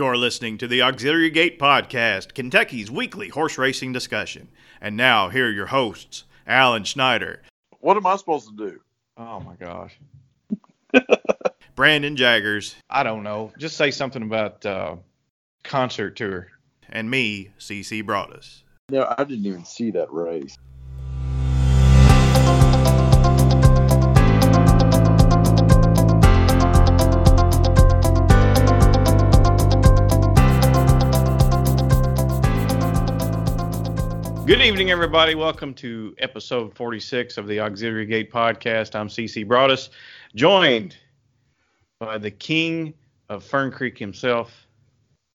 You're listening to the Auxiliary Gate Podcast, Kentucky's weekly horse racing discussion. And now, here are your hosts, Alan Schneider, What am I supposed to do? Oh my gosh. Brandon Jaggers, I don't know. Just say something about uh, concert tour. and me, CC Broadus. No, I didn't even see that race. Good evening, everybody. Welcome to episode 46 of the Auxiliary Gate Podcast. I'm CC Broadus, joined by the king of Fern Creek himself,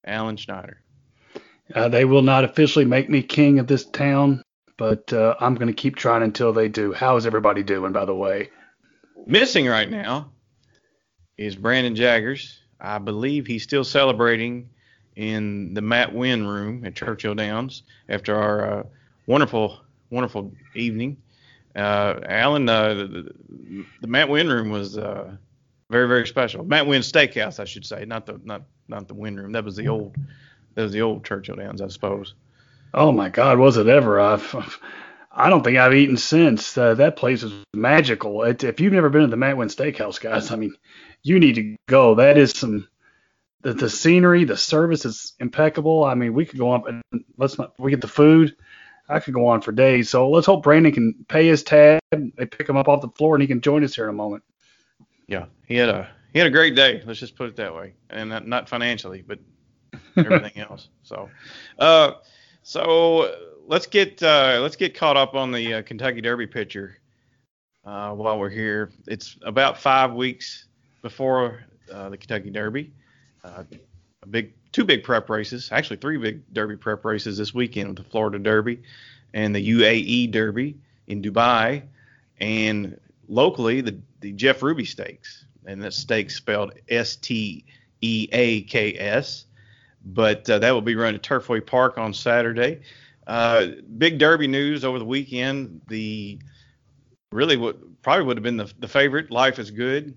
Alan Schneider. Uh, they will not officially make me king of this town, but uh, I'm going to keep trying until they do. How is everybody doing, by the way? Missing right now is Brandon Jaggers. I believe he's still celebrating in the Matt Winn room at Churchill Downs after our uh, wonderful, wonderful evening. Uh, Alan, uh, the, the, Matt Winn room was uh, very, very special. Matt Winn Steakhouse, I should say, not the not not the Winn room. That was the old that was the old Churchill Downs, I suppose. Oh my God, was it ever? I've, I don't think I've eaten since. Uh, that place is magical. It, if you've never been to the Matt Winn Steakhouse, guys, I mean, you need to go. That is some. The, the scenery, the service is impeccable. I mean, we could go up and let's not we get the food. I could go on for days. So let's hope Brandon can pay his tab. They pick him up off the floor and he can join us here in a moment. Yeah, he had a he had a great day. Let's just put it that way, and not, not financially, but everything else. So, uh, so let's get uh, let's get caught up on the uh, Kentucky Derby picture uh, while we're here. It's about five weeks before uh, the Kentucky Derby. Uh, a big two big prep races, actually three big Derby prep races this weekend with the Florida Derby and the UAE Derby in Dubai, and locally the the Jeff Ruby Stakes, and that stakes spelled S T E A K S but uh, that will be run at Turfway Park on Saturday. Uh, big Derby news over the weekend. The really what probably would have been the, the favorite, Life is Good,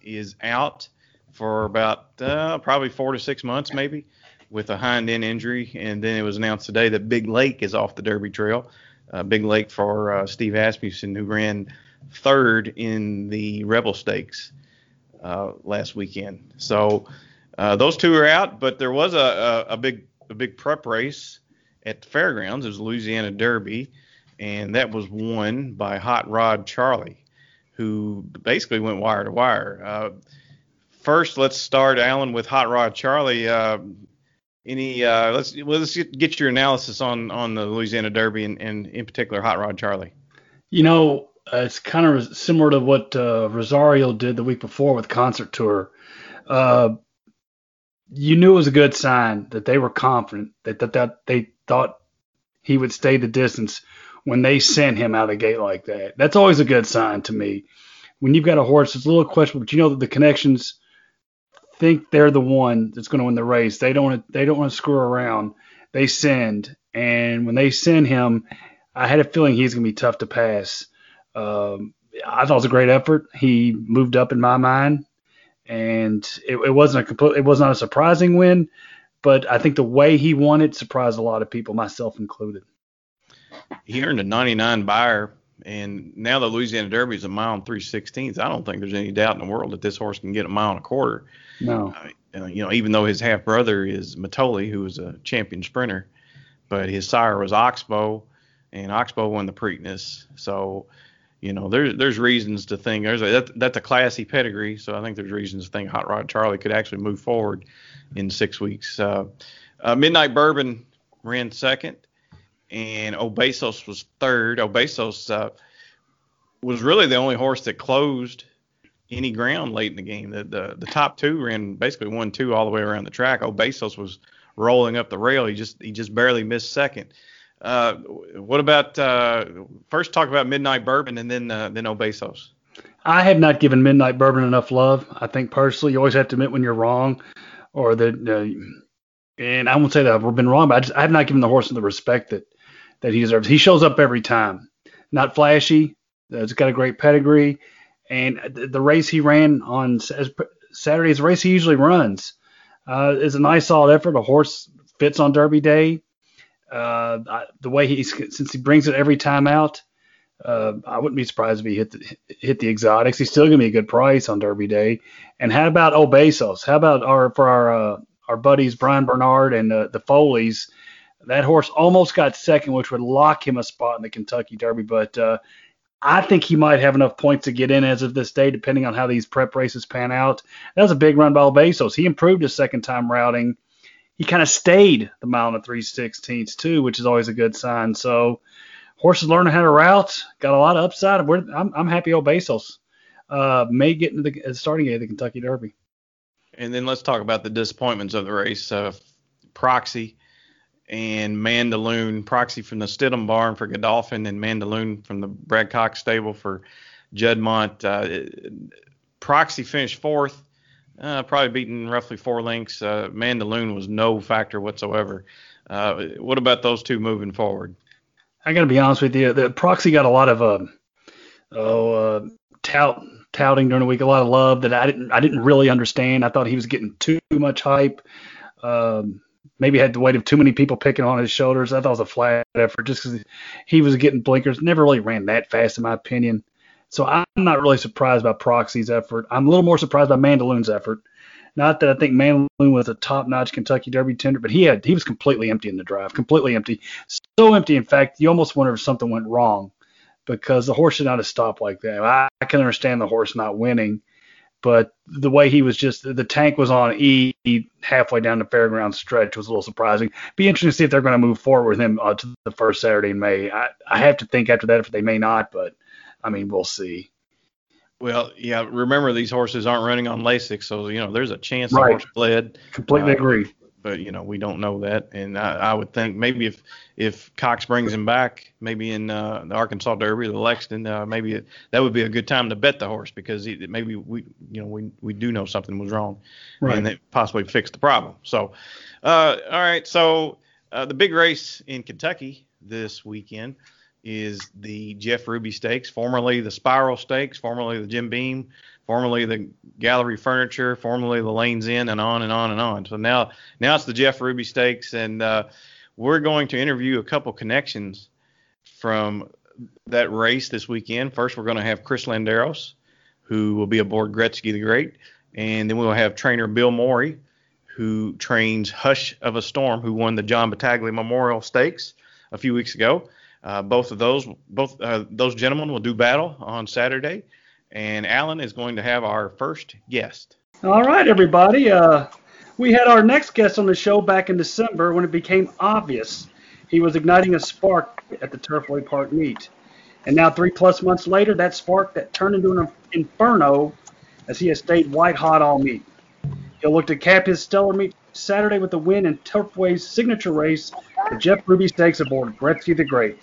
is out for about uh, probably four to six months, maybe, with a hind end injury. And then it was announced today that Big Lake is off the Derby Trail. Uh, Big Lake for uh, Steve Asmussen, who ran third in the Rebel Stakes uh, last weekend. So uh, those two are out, but there was a, a, a big a big prep race at the fairgrounds. It was Louisiana Derby, and that was won by Hot Rod Charlie, who basically went wire to wire. First, let's start Alan with Hot Rod Charlie. Uh, any uh, let's let's get your analysis on on the Louisiana Derby and, and in particular Hot Rod Charlie. You know, uh, it's kind of similar to what uh, Rosario did the week before with Concert Tour. Uh, you knew it was a good sign that they were confident that, that, that they thought he would stay the distance when they sent him out of the gate like that. That's always a good sign to me. When you've got a horse that's a little questionable, but you know that the connections think they're the one that's going to win the race. They don't want to, they don't want to screw around. They send, and when they send him, I had a feeling he's going to be tough to pass. Um, I thought it was a great effort. He moved up in my mind and it, it wasn't a complete, it was not a surprising win, but I think the way he won it surprised a lot of people, myself included. He earned a 99 Beyer, and now the Louisiana Derby is a mile and three sixteenths. I don't think there's any doubt in the world that this horse can get a mile and a quarter. No, uh, you know, even though his half brother is Mitole, who was a champion sprinter, but his sire was Oxbow, and Oxbow won the Preakness. So you know, there's there's reasons to think there's a, that, that's a classy pedigree. So I think there's reasons to think Hot Rod Charlie could actually move forward in six weeks. Uh, uh, Midnight Bourbon ran second, and O Besos was third. O Besos uh, was really the only horse that closed any ground late in the game. The the, the top two ran basically one two all the way around the track. O Besos was rolling up the rail. He just he just barely missed second. Uh, what about uh, first talk about Midnight Bourbon and then uh, then O Besos? I have not given Midnight Bourbon enough love. I think personally, you always have to admit when you're wrong, or that. Uh, and I won't say that I've been wrong, but I, just, I have not given the horse the respect that that he deserves. He shows up every time. Not flashy. Uh, it's got a great pedigree, and the, race he ran on Saturday is a race he usually runs. Uh, it's a nice solid effort. A horse fits on Derby Day. Uh, I, the way he's since he brings it every time out, uh, I wouldn't be surprised if he hit the hit the exotics. He's still gonna be a good price on Derby Day. And how about O Besos? How about our for our uh, our buddies Brian Bernard and uh, the Foleys? That horse almost got second, which would lock him a spot in the Kentucky Derby, but uh, I think he might have enough points to get in as of this day, depending on how these prep races pan out. That was a big run by O Besos. He improved his second time routing he kind of stayed the mile and a three sixteenths too, which is always a good sign. So horses learning how to route, got a lot of upside. We're, I'm, I'm happy O Besos uh, may get into the starting gate of the Kentucky Derby. And then let's talk about the disappointments of the race. Uh, Proxy and Mandaloun. Proxy from the Stidham barn for Godolphin, and Mandaloun from the Brad Cox stable for Juddmonte. Uh, Proxy finished fourth. Uh, probably beaten roughly four lengths. Uh, Mandaloun was no factor whatsoever. Uh, what about those two moving forward? I got to be honest with you. The proxy got a lot of uh, oh uh, tout touting during the week, a lot of love that I didn't I didn't really understand. I thought he was getting too much hype. Um, maybe had the weight of too many people picking on his shoulders. I thought it was a flat effort just because he was getting blinkers. Never really ran that fast, in my opinion. So I'm not really surprised by Proxy's effort. I'm a little more surprised by Mandaloun's effort. Not that I think Mandaloun was a top-notch Kentucky Derby tender, but he had he was completely empty in the drive, completely empty, so empty. In fact, you almost wonder if something went wrong because the horse should not have stopped like that. I, I can understand the horse not winning, but the way he was just the tank was on E halfway down the fairground stretch was a little surprising. Be interesting to see if they're going to move forward with him uh, to the first Saturday in May. I, I have to think after that if they may not, but I mean, we'll see. Well, yeah. Remember, these horses aren't running on Lasix, so you know there's a chance the horse bled. Completely uh, agree. But you know we don't know that, and I, I, would think maybe if if Cox brings him back, maybe in uh, the Arkansas Derby, the Lexington, uh, maybe it, that would be a good time to bet the horse because he, maybe we you know we we do know something was wrong, right. and they possibly fix the problem. So, uh, all right. So uh, the big race in Kentucky this weekend is the Jeff Ruby Stakes, formerly the Spiral Stakes, formerly the Jim Beam, formerly the Gallery Furniture, formerly the Lane's End, and on and on and on. So now, now it's the Jeff Ruby Stakes, and uh, we're going to interview a couple connections from that race this weekend. First, we're going to have Chris Landeros, who will be aboard Gretzky the Great, and then we'll have trainer Bill Morey, who trains Hush of a Storm, who won the John Battaglia Memorial Stakes a few weeks ago. Uh, both of those, both uh, those gentlemen will do battle on Saturday, and Alan is going to have our first guest. All right, everybody. Uh, we had our next guest on the show back in December when it became obvious he was igniting a spark at the Turfway Park meet. And now, three plus months later, that spark that turned into an inferno as he has stayed white hot all meet. He'll look to cap his stellar meet Saturday with a win in Turfway's signature race, the Jeff Ruby Stakes aboard Gretzky the Great.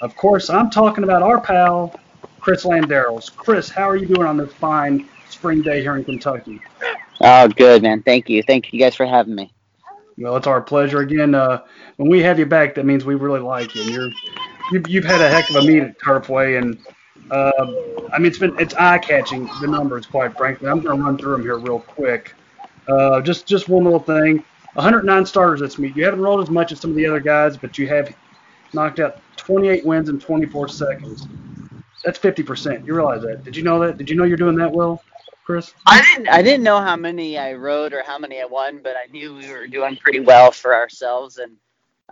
Of course, I'm talking about our pal, Chris Landeros. Chris, how are you doing on this fine spring day here in Kentucky? Oh, good, man. Thank you. Thank you guys for having me. Well, it's our pleasure. Again, uh, when we have you back, that means we really like you. And you're, you've, you've had a heck of a meet at Turfway, and uh, I mean, it's been it's eye catching the numbers, quite frankly. I'm going to run through them here real quick. Uh, just just one little thing. 109 starters this meet. You haven't rolled as much as some of the other guys, but you have knocked out 28 wins in 24 seconds. That's 50%. You realize that? Did you know that? Did you know you're doing that well, Chris? I didn't. I didn't know how many I rode or how many I won, but I knew we were doing pretty well for ourselves. And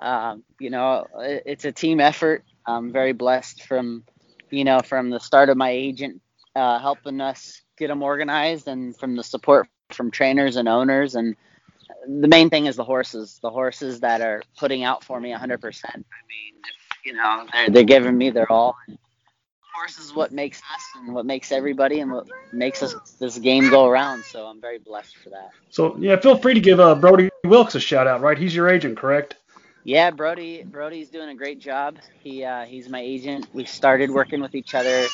um, you know, it's a team effort. I'm very blessed from, you know, from the start of my agent uh, helping us get them organized, and from the support from trainers and owners and the main thing is the horses. The horses that are putting out for me 100%. I mean, you know, they're, they're giving me their all. Horses is what makes us and what makes everybody and what makes us this game go around. So I'm very blessed for that. So yeah, feel free to give uh, Brody Wilkes a shout out. Right, he's your agent, correct? Yeah, Brody. Brody's doing a great job. He uh, he's my agent. We started working with each other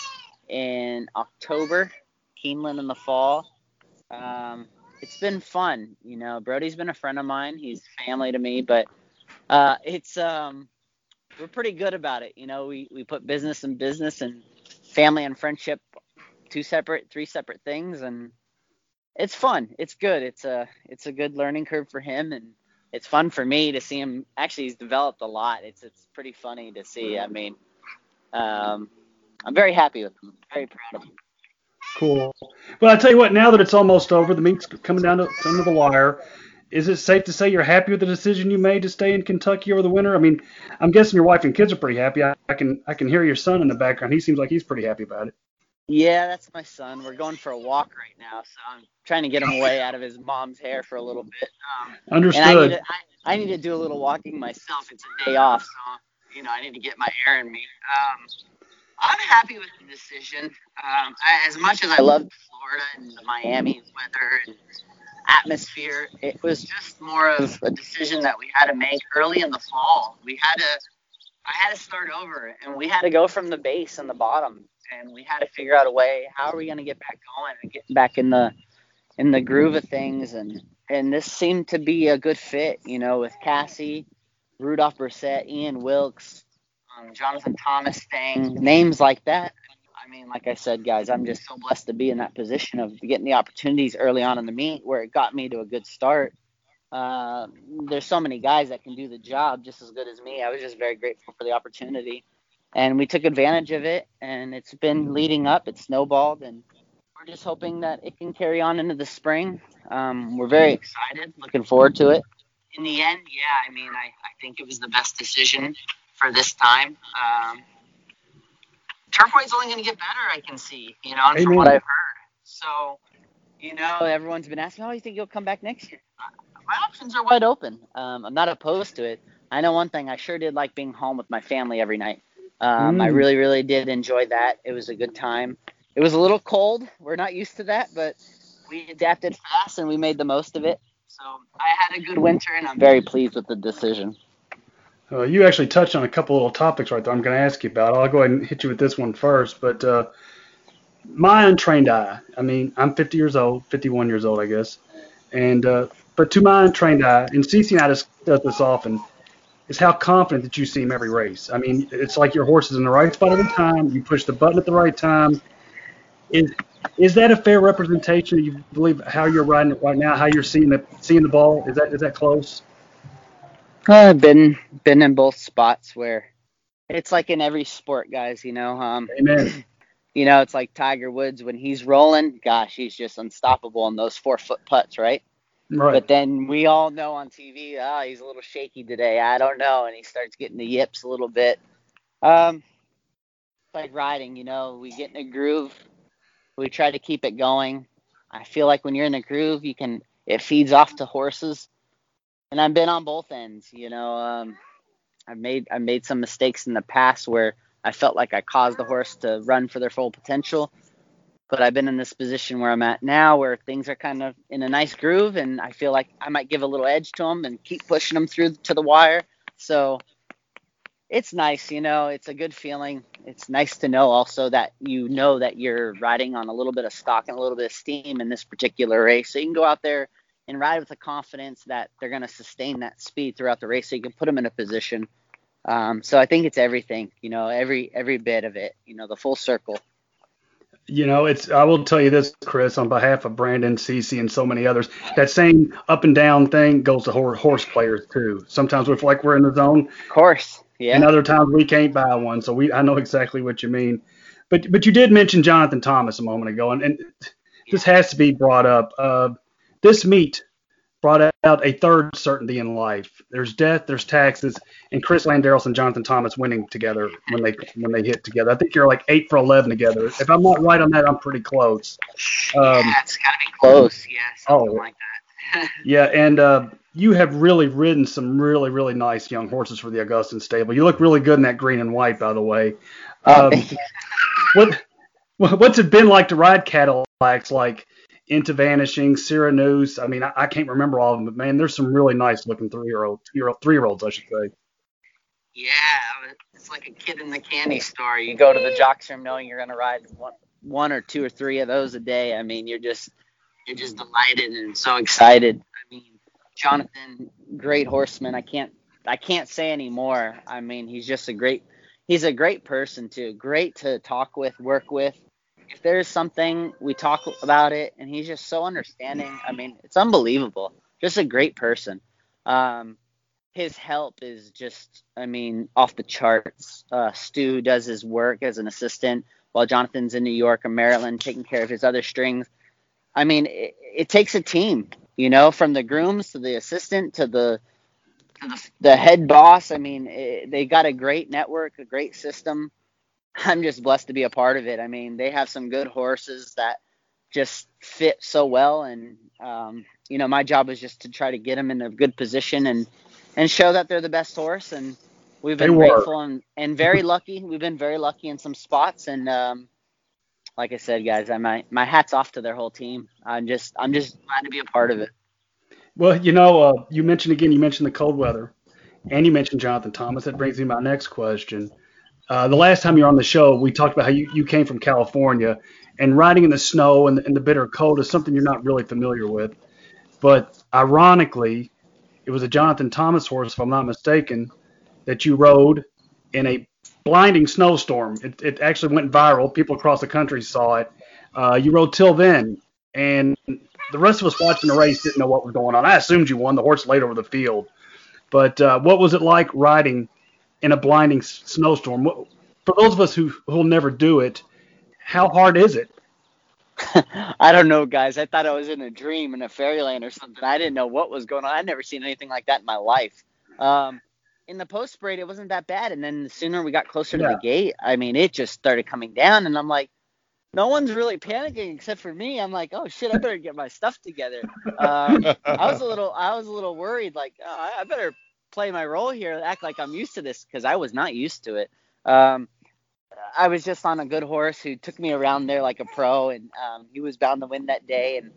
in October, Keeneland in the fall. Um, it's been fun. You know, Brody's been a friend of mine. He's family to me, but uh, it's um, we're pretty good about it. You know, we we put business and business and family and friendship two separate, three separate things, and it's fun. It's good. It's a it's a good learning curve for him, and it's fun for me to see him. Actually, he's developed a lot. It's it's pretty funny to see. I mean, um, I'm very happy with him. Very proud of him. Cool. Well, I tell you what. Now that it's almost over, the meet's coming down to, down to the wire. Is it safe to say you're happy with the decision you made to stay in Kentucky over the winter? I mean, I'm guessing your wife and kids are pretty happy. I, I can I can hear your son in the background. He seems like he's pretty happy about it. Yeah, that's my son. We're going for a walk right now, so I'm trying to get him away out of his mom's hair for a little bit. Um, Understood. And I need, to, I, I need to do a little walking myself. It's a day off, so you know I need to get my air in me. Um, I'm happy with the decision. Um, I, as much as I loved Florida and the Miami weather and atmosphere, it was just more of a decision that we had to make early in the fall. We had to, I had to start over, and we had to go from the base and the bottom and we had to figure out a way how are we going to get back going and get back in the in the groove of things and and this seemed to be a good fit you know with Casse Rudolph Brissett Ian Wilkes um, Jonathan Thomas thing names like that. I mean like I said guys I'm just so blessed to be in that position of getting the opportunities early on in the meet where it got me to a good start. Uh, there's so many guys that can do the job just as good as me. I was just very grateful for the opportunity. And we took advantage of it and it's been leading up. It snowballed and we're just hoping that it can carry on into the spring. Um, we're very excited looking forward to it. In the end yeah i mean i, I think it was the best decision for this time um, turfway's only going to get better i can see you know from what i've heard so you know everyone's been asking how oh you think you'll come back next year my options are wide open um, i'm not opposed to it i know one thing i sure did like being home with my family every night um, mm. I really, really did enjoy that. It was a good time. It was a little cold. We're not used to that, but we adapted fast and we made the most of it. So I had a good winter, and I'm very pleased with the decision. Uh, you actually touched on a couple little topics right there. I'm going to ask you about. I'll go ahead and hit you with this one first. But uh, my untrained eye. I mean, I'm 50 years old, 51 years old, I guess. And uh, but to my untrained eye, and CC and I discuss this often is how confident that you seem every race. I mean, it's like your horse is in the right spot every time. You push the button at the right time. Is is that a fair representation? You believe how you're riding it right now, how you're seeing the seeing the ball? Is that is that close? I've been been in both spots where it's like in every sport, guys. You know, um, Amen. You know, it's like Tiger Woods when he's rolling. Gosh, he's just unstoppable on those four foot putts, right? Right. But then we all know on TV, oh, he's a little shaky today. I don't know, and he starts getting the yips a little bit. Um, like riding, you know, we get in a groove, we try to keep it going. I feel like when you're in a groove, you can it feeds off to horses, and I've been on both ends. You know, um, I've made I made some mistakes in the past where I felt like I caused the horse to run for their full potential, but I've been in this position where I'm at now where things are kind of in a nice groove and I feel like I might give a little edge to them and keep pushing them through to the wire. So it's nice, you know, it's a good feeling. It's nice to know also that you know that you're riding on a little bit of stock and a little bit of steam in this particular race. So you can go out there and ride with the confidence that they're going to sustain that speed throughout the race so you can put them in a position. Um, so I think it's everything, you know, every every bit of it, you know, the full circle you know, it's I will tell you this, Chris, on behalf of Brandon, CC, and so many others, that same up and down thing goes to horse players too. Sometimes we feel like we're in the zone. Of course, yeah. And other times we can't buy one, so we I know exactly what you mean. But but you did mention Jonathan Thomas a moment ago, and, and this has to be brought up. Uh, this meet brought out a third certainty in life. There's death, there's taxes, and Chris Landeros and Jonathan Thomas winning together when they when they hit together. I think you're like eight for eleven together. If I'm not right on that, I'm pretty close. Um, yeah, it's gotta be close. Yeah, something oh, like that. yeah, and uh, you have really ridden some really really nice young horses for the Augustin stable. You look really good in that green and white, by the way. Um, what what's it been like to ride Cadillacs like? Into vanishing, Cyranus. I mean, I, I, can't remember all of them, but man, there's some really nice looking three year old, three year olds, I should say. Yeah, it's like a kid in the candy store. You go to the jock's room knowing you're gonna ride one, one or two or three of those a day. I mean, you're just you're just delighted and so excited. I mean, Jonathan, great horseman. I can't I can't say anymore. I mean, he's just a great he's a great person too. Great to talk with, work with if there's something we talk about it, and he's just so understanding. I mean, it's unbelievable. Just a great person. Um, his help is just, I mean, off the charts. Uh, Stu does his work as an assistant while Jonathan's in New York or Maryland taking care of his other strings. I mean, it, it takes a team, you know, from the grooms to the assistant to the the, head boss. I mean, it, they got a great network, a great system. I'm just blessed to be a part of it. I mean, they have some good horses that just fit so well, and um, you know, my job is just to try to get them in a good position and and show that they're the best horse. And we've been grateful and, and very lucky. We've been very lucky in some spots, and um, like I said, guys, I my my hats off to their whole team. I'm just I'm just glad to be a part of it. Well, you know, uh, you mentioned again, you mentioned the cold weather, and you mentioned Jonathan Thomas. That brings me to my next question. Uh, the last time you were on the show, we talked about how you, you came from California, and riding in the snow and, and the bitter cold is something you're not really familiar with. But ironically, it was a Jonathan Thomas horse, if I'm not mistaken, that you rode in a blinding snowstorm. It, it actually went viral. People across the country saw it. Uh, you rode till then, and the rest of us watching the race didn't know what was going on. I assumed you won. The horse laid over the field. But uh, what was it like riding in a blinding snowstorm. For those of us who who'll never do it, how hard is it? I don't know, guys. I thought I was in a dream in a fairyland or something. I didn't know what was going on. I'd never seen anything like that in my life. Um, in the post parade, it wasn't that bad, and then the sooner we got closer to the gate, I mean, it just started coming down, and I'm like, no one's really panicking except for me. I'm like, oh shit, I better get my stuff together. Um, I was a little, I was a little worried, like, oh, I better play my role here, act like I'm used to this because I was not used to it. Um, I was just on a good horse who took me around there like a pro, and um, he was bound to win that day. And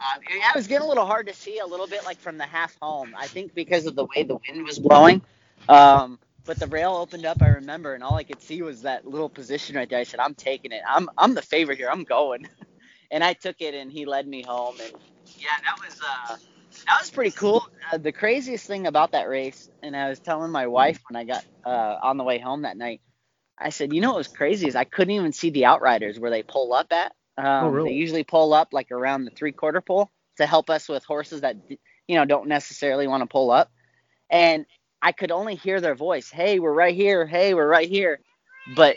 um, I was getting a little hard to see a little bit like from the half home. I think because of the way the wind was blowing. Um, but the rail opened up, I remember, and all I could see was that little position right there. I said, "I'm taking it. I'm I'm the favorite here. I'm going." and I took it, and he led me home. And yeah, that was uh, that was pretty cool. Uh, the craziest thing about that race, and I was telling my wife when I got uh, on the way home that night, I said, you know what was crazy is I couldn't even see the outriders where they pull up at. Um, oh, really? They usually pull up like around the three quarter pole to help us with horses that you know don't necessarily want to pull up, and I could only hear their voice. Hey, we're right here. Hey, we're right here, but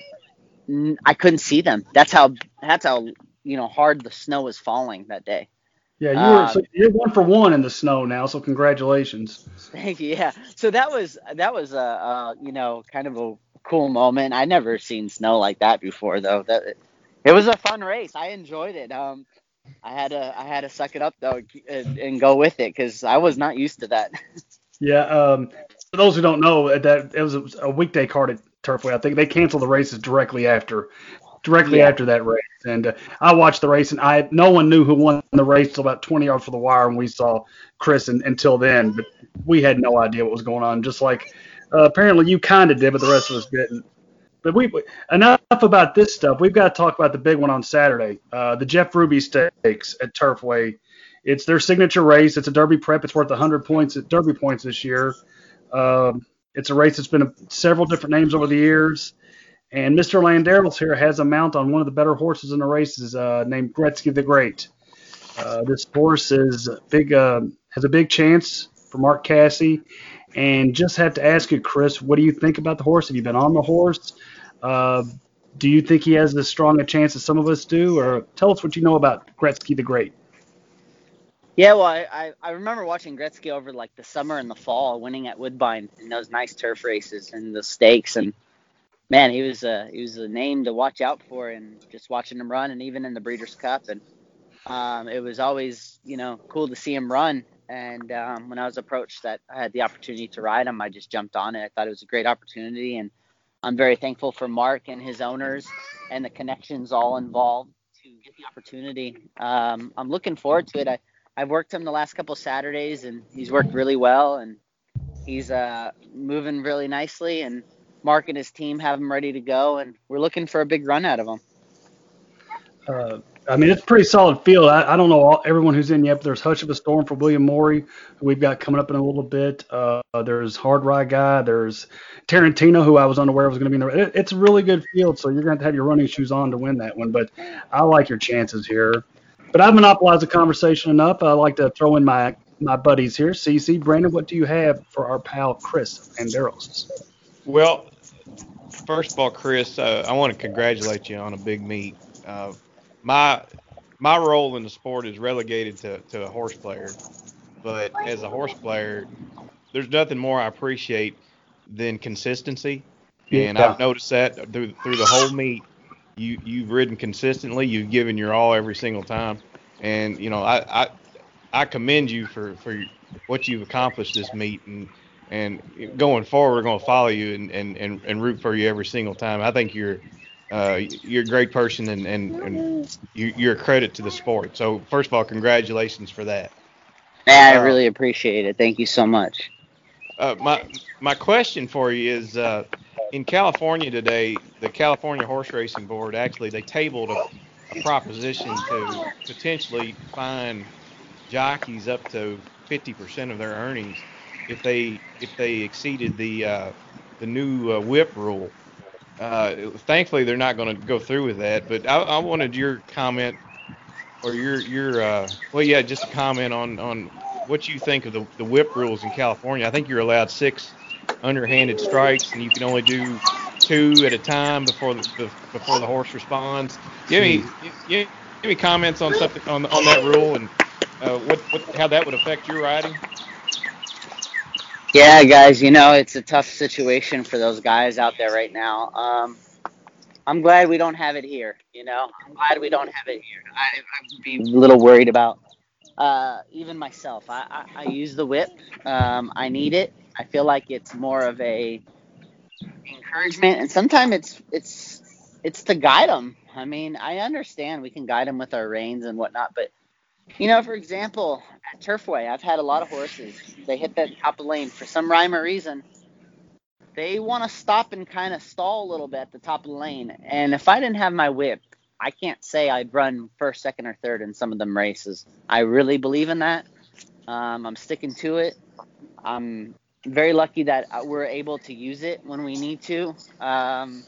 I couldn't see them. That's how that's how you know hard the snow was falling that day. Yeah, you were um, so you're one for one in the snow now, so congratulations. Thank you. Yeah, so that was that was a, a you know kind of a cool moment. I never seen snow like that before though. That it was a fun race. I enjoyed it. Um, I had to I had to suck it up though and, and go with it because I was not used to that. yeah. Um, for those who don't know, that it was a weekday card at Turfway. I think they canceled the races directly after directly yeah. after that race. And uh, I watched the race, and I no one knew who won the race till about 20 yards for the wire, and we saw Chris and, until then. But we had no idea what was going on. Just like uh, apparently you kind of did, but the rest of us didn't. But we enough about this stuff. We've got to talk about the big one on Saturday, uh, the Jeff Ruby Stakes at Turfway. It's their signature race. It's a Derby prep. It's worth 100 points at Derby points this year. Um, it's a race that's been a, several different names over the years. And Mr. Landeros here has a mount on one of the better horses in the races uh, named Gretzky the Great. Uh, this horse is big, uh, has a big chance for Mark Casse. And just have to ask you, Chris, what do you think about the horse? Have you been on the horse? Uh, do you think he has as strong a chance as some of us do? Or tell us what you know about Gretzky the Great. Yeah, well, I, I remember watching Gretzky over like the summer and the fall, winning at Woodbine in those nice turf races and the stakes, and man, he was a he was a name to watch out for, and just watching him run, and even in the Breeders' Cup, and um, it was always you know cool to see him run. And um, when I was approached that I had the opportunity to ride him, I just jumped on it. I thought it was a great opportunity, and I'm very thankful for Mark and his owners and the connections all involved to get the opportunity. Um, I'm looking forward to it. I, I've worked him the last couple Saturdays, and he's worked really well, and he's uh, moving really nicely, and Mark and his team have him ready to go, and we're looking for a big run out of him. Uh, I mean, it's a pretty solid field. I, I don't know all, everyone who's in yet, but there's Hush of a Storm for William Morey, who we've got coming up in a little bit. Uh, there's Hard Ride Guy. There's Tarantino, who I was unaware was going to be in the. It, it's a really good field, so you're going to have to have your running shoes on to win that one. But I like your chances here. But I've monopolized the conversation enough. I like to throw in my my buddies here. CC, Brandon, what do you have for our pal Chris and Panderos? Well, first of all, Chris, uh, I want to congratulate you on a big meet. Uh, my my role in the sport is relegated to, to a horse player, but as a horse player, there's nothing more I appreciate than consistency, and Yeah. I've noticed that through through the whole meet. You you've ridden consistently. You've given your all every single time, and you know I I, I commend you for for what you've accomplished this meet and. And going forward, we're going to follow you and, and, and, and root for you every single time. I think you're uh, you're a great person and, and, and you, you're a credit to the sport. So first of all, congratulations for that. Man, I Uh, really appreciate it. Thank you so much. Uh, my my question for you is uh, in California today, the California Horse Racing Board actually they tabled a, a proposition to potentially fine jockeys up to 50% of their earnings if they if they exceeded the uh, the new uh, whip rule. Uh, thankfully, they're not going to go through with that. But I, I wanted your comment or your your uh, well, yeah, just a comment on on what you think of the, the whip rules in California. I think you're allowed six underhanded strikes, and you can only do two at a time before the before the horse responds. Give me give, give me comments on something on on that rule and uh, what what how that would affect your riding. Yeah, guys, you know, it's a tough situation for those guys out there right now. Um, I'm glad we don't have it here, you know. I'm glad we don't have it here. I, I would be a little worried about uh, even myself. I, I, I use the whip. Um, I need it. I feel like it's more of a encouragement, and sometimes it's it's it's to guide them. I mean, I understand we can guide them with our reins and whatnot, but you know, for example, at Turfway, I've had a lot of horses. They hit that top of the lane for some rhyme or reason. They want to stop and kind of stall a little bit at the top of the lane. And if I didn't have my whip, I can't say I'd run first, second, or third in some of them races. I really believe in that. Um, I'm sticking to it. I'm very lucky that we're able to use it when we need to. Um,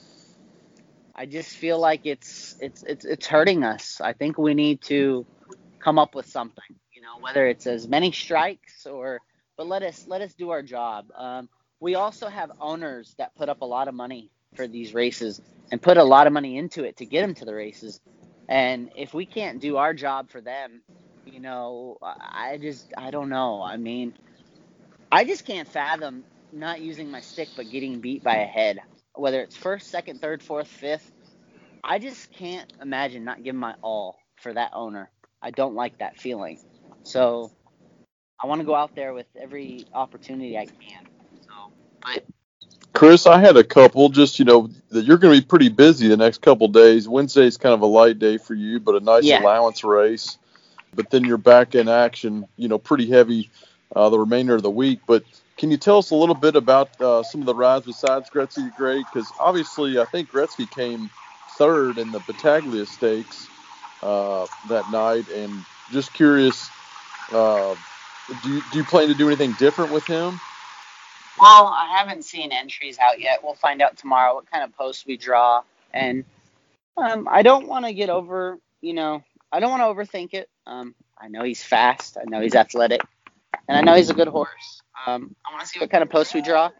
I just feel like it's it's it's it's hurting us. I think we need to come up with something. Know, whether it's as many strikes or, but let us let us do our job. Um, we also have owners that put up a lot of money for these races and put a lot of money into it to get them to the races. And if we can't do our job for them, you know, I just I don't know. I mean, I just can't fathom not using my stick but getting beat by a head, whether it's first, second, third, fourth, fifth. I just can't imagine not giving my all for that owner. I don't like that feeling. So I want to go out there with every opportunity I can. So, but Chris, I had a couple. Just you know that you're going to be pretty busy the next couple days. Wednesday's kind of a light day for you, but a nice Yeah. allowance race. But then you're back in action. You know, pretty heavy uh, the remainder of the week. But can you tell us a little bit about uh, some of the rides besides Gretzky the Great? Because obviously, I think Gretzky came third in the Battaglia Stakes uh, that night, and just curious. Uh, do you, do you plan to do anything different with him? Well, I haven't seen entries out yet. We'll find out tomorrow what kind of posts we draw. And um, I don't want to get over, you know, I don't want to overthink it. Um, I know he's fast. I know he's athletic. And I know he's a good horse. Um, I want to see what kind of posts we draw